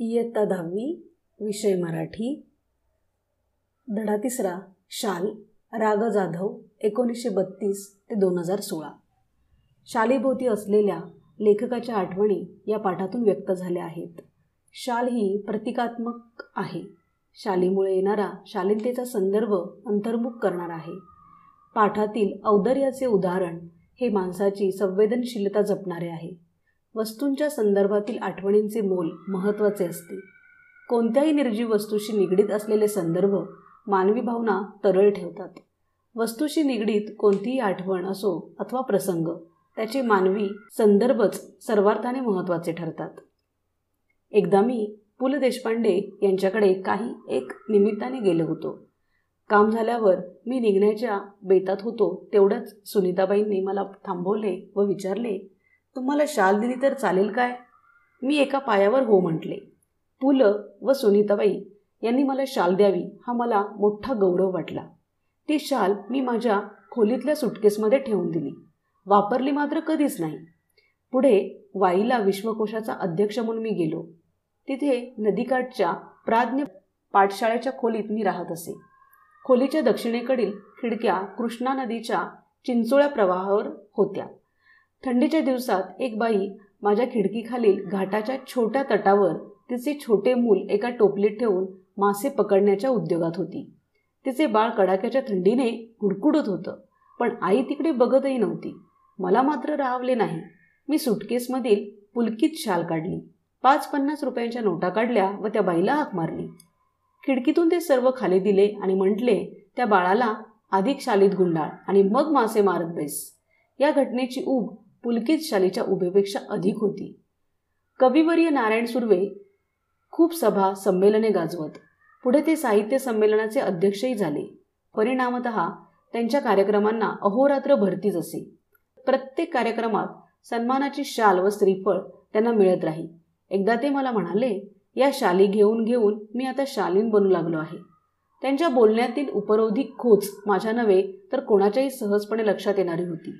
इयत्ता दहावी विषय मराठी. धडा तिसरा शाल राग जाधव एकोणीसशे बत्तीस ते दोन हजार सोळा. शालीभोवती असलेल्या लेखकाच्या आठवणी या पाठातून व्यक्त झाल्या आहेत. शाल ही प्रतिकात्मक आहे. शालीमुळे येणारा शालीनतेचा संदर्भ अंतर्मुख करणार आहे. पाठातील औदर्याचे उदाहरण हे माणसाची संवेदनशीलता जपणारे आहे. वस्तूंच्या संदर्भातील आठवणींचे मोल महत्त्वाचे असते. कोणत्याही निर्जीव वस्तूशी निगडीत असलेले संदर्भ मानवी भावना तरळ ठेवतात. वस्तूशी निगडीत कोणतीही आठवण असो अथवा प्रसंग त्याचे मानवी संदर्भच सर्वार्थाने महत्त्वाचे ठरतात. एकदा मी पु ल देशपांडे यांच्याकडे काही एक निमित्ताने गेलो होतो. काम झाल्यावर मी निघण्याच्या बेतात होतो तेवढंच सुनीताबाईंनी मला थांबवले व विचारले तुम्हाला शाल दिली तर चालेल काय? मी एका पायावर हो म्हटले. पु ल व सुनीताबाई यांनी मला शाल द्यावी हा मला मोठा गौरव वाटला. ती शाल मी माझ्या खोलीतल्या सुटकेसमध्ये ठेवून दिली. वापरली मात्र कधीच नाही. पुढे वाईला विश्वकोशाचा अध्यक्ष म्हणून मी गेलो. तिथे नदीकाठच्या प्राज्ञ पाठशाळेच्या खोलीत मी राहत असे. खोलीच्या दक्षिणेकडील खिडक्या कृष्णा नदीच्या चिंचोळ्या प्रवाहावर होत्या. थंडीच्या दिवसात एक बाई माझ्या खिडकीखालील घाटाच्या छोट्या तटावर तिचे छोटे मूल एका टोपलीत ठेवून मासे पकडण्याच्या उद्योगात होती. तिचे बाळ कडाक्याच्या थंडीने गुडकुडत होतं पण आई तिकडे बघतही नव्हती. मला मात्र राहावले नाही. मी सुटकेसमधील पुलकीत शाल काढली. पाच पन्नास रुपयांच्या नोटा काढल्या व त्या बाईला हाक मारली. खिडकीतून ते सर्व खाली दिले आणि म्हटले त्या बाळाला अधिक शालीत गुंडाळ आणि मग मासे मारत बैस. या घटनेची ऊब पुलकित शालीच्या उभेपेक्षा अधिक होती. कविवर्य नारायण सुर्वे खूप सभा संमेलने गाजवत. पुढे ते साहित्य संमेलनाचे अध्यक्षही झाले. परिणामत त्यांच्या कार्यक्रमांना अहोरात्र भरतीच असे. प्रत्येक कार्यक्रमात सन्मानाची शाल व श्रीफळ त्यांना मिळत राही. एकदा ते मला म्हणाले या शाली घेऊन घेऊन मी आता शालीन बनू लागलो आहे. त्यांच्या बोलण्यातील उपरोधिक खोच माझ्या नव्हे तर कोणाच्याही सहजपणे लक्षात येणारी होती.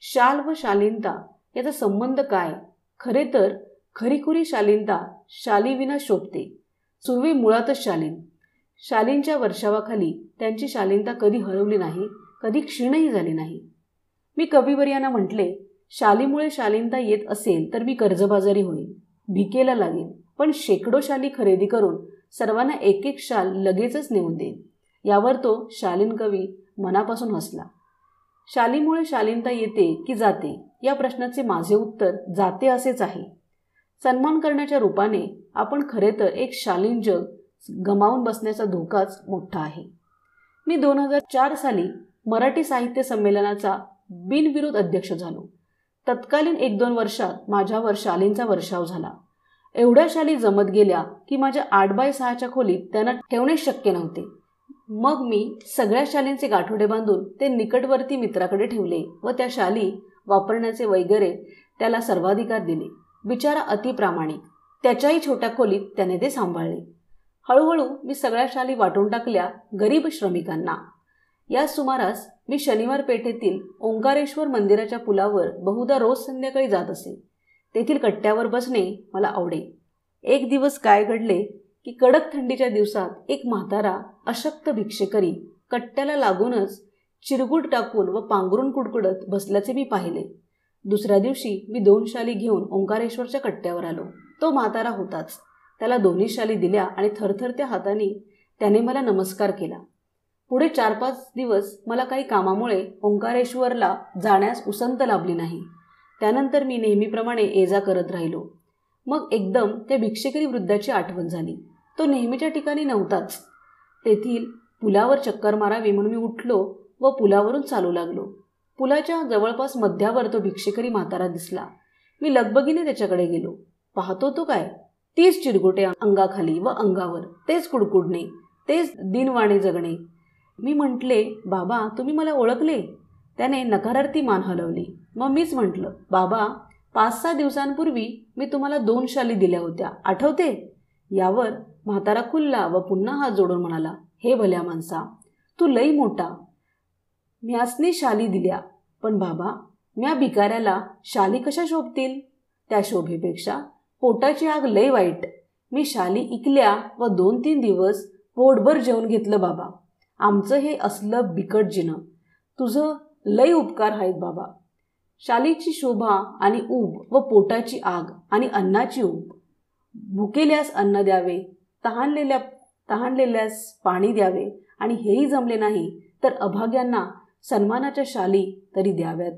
शाल व शालीनता याचा संबंध काय? खरे तर खरीखुरी शालीनता शालीविना शोभते. सुर्वे मुळातच शालीन. शालींच्या वर्षावाखाली त्यांची शालीनता कधी हरवली नाही कधी क्षीणही झाली नाही. मी कविवर्यांना म्हटले शालीमुळे शालीनता येत असेल तर मी कर्जबाजारी होईल भिकेला लागेल पण शेकडो शाली खरेदी करून सर्वांना एक एक शाल लगेचच नेऊन देईन. यावर तो शालीन कवी मनापासून हसला. शालीमुळे शालीनता येते की जाते? या प्रश्नाचे माझे उत्तर जाते असेच आहे. सन्मान करण्याच्या रूपाने आपण खरे तर एक शालीन जग गमावून बसण्याचा धोकाच मोठा आहे. मी दोन हजार चार साली मराठी साहित्य संमेलनाचा बिनविरोध अध्यक्ष झालो. तत्कालीन एक दोन वर्षात माझ्यावर शालींचा वर्षाव झाला. एवढ्या शाली जमत गेल्या की माझ्या आठ बाय सहाच्या खोलीत त्यांना ठेवणे शक्य नव्हते. मग मी सगळ्या शालींचे गाठोडे बांधून ते निकटवर्ती मित्राकडे ठेवले व त्या शाली वापरण्याचे वगैरे त्याला सर्वाधिकार दिले. बिचारा अतिप्रामाणिक त्याच्याही छोट्या खोलीत त्याने ते सांभाळले. हळूहळू मी सगळ्या शाली वाटून टाकल्या गरीब श्रमिकांना. या सुमारास मी शनिवार पेठेतील ओंकारेश्वर मंदिराच्या पुलावर बहुधा रोज संध्याकाळी जात असे. तेथील कट्ट्यावर बसणे मला आवडे. एक दिवस काय घडले की कडक थंडीच्या दिवसात एक म्हातारा अशक्त भिक्षेकरी कट्ट्याला लागूनच चिरगुट टाकून व पांघरून कुडकुडत बसल्याचे मी पाहिले. दुसऱ्या दिवशी मी दोन शाली घेऊन ओंकारेश्वरच्या कट्ट्यावर आलो. तो म्हातारा होताच. त्याला दोन्ही शाली दिल्या आणि थरथरत्या हाताने त्याने मला नमस्कार केला. पुढे चार पाच दिवस मला काही कामामुळे ओंकारेश्वरला जाण्यास उसंत लाभली नाही. त्यानंतर मी नेहमीप्रमाणे ये जा करत राहिलो. मग एकदम त्या भिक्षेकरी वृद्धाची आठवण झाली. तो नेहमीच्या ठिकाणी नव्हताच. तेथील पुलावर चक्कर मारावी म्हणून मी उठलो व पुलावरून चालू लागलो. पुलाच्या जवळपास मध्यावर तो भिक्षेकरी म्हातारा दिसला. मी लगबगीने त्याच्याकडे गेलो. पाहतो तो काय? तीच चिरगोटे अंगाखाली व अंगावर. तेच कुडकुडणे. तेच दिनवाणे जगणे. मी म्हटले बाबा तुम्ही मला ओळखले? त्याने नकारार्थी मान हलवली. मग मीच म्हटलं बाबा पाच सहा दिवसांपूर्वी मी तुम्हाला दोन शाली दिल्या होत्या. आठवते? यावर म्हातारा खुल्ला व पुन्हा हात जोडून म्हणाला हे भल्या माणसा तू लई मोठा. म्यासनी शाली दिल्या पण बाबा म्या भिकाऱ्याला शाली कशा शोभतील? त्या शोभेपेक्षा पोटाची आग लय वाईट. मी शाली इकल्या व दोन तीन दिवस पोटभर जेवण घेतलं बाबा. आमचं हे असलं बिकट जिणं. तुझं लय उपकार आहेत बाबा. शालीची शोभा आणि ऊब व पोटाची आग आणि अन्नाची ऊब. भुकेल्यास अन्न द्यावे तहानलेल्या तहानलेल्यास पाणी द्यावे आणि हेही जमले नाही तर अभाग्यांना सन्मानाच्या शाली तरी द्याव्यात.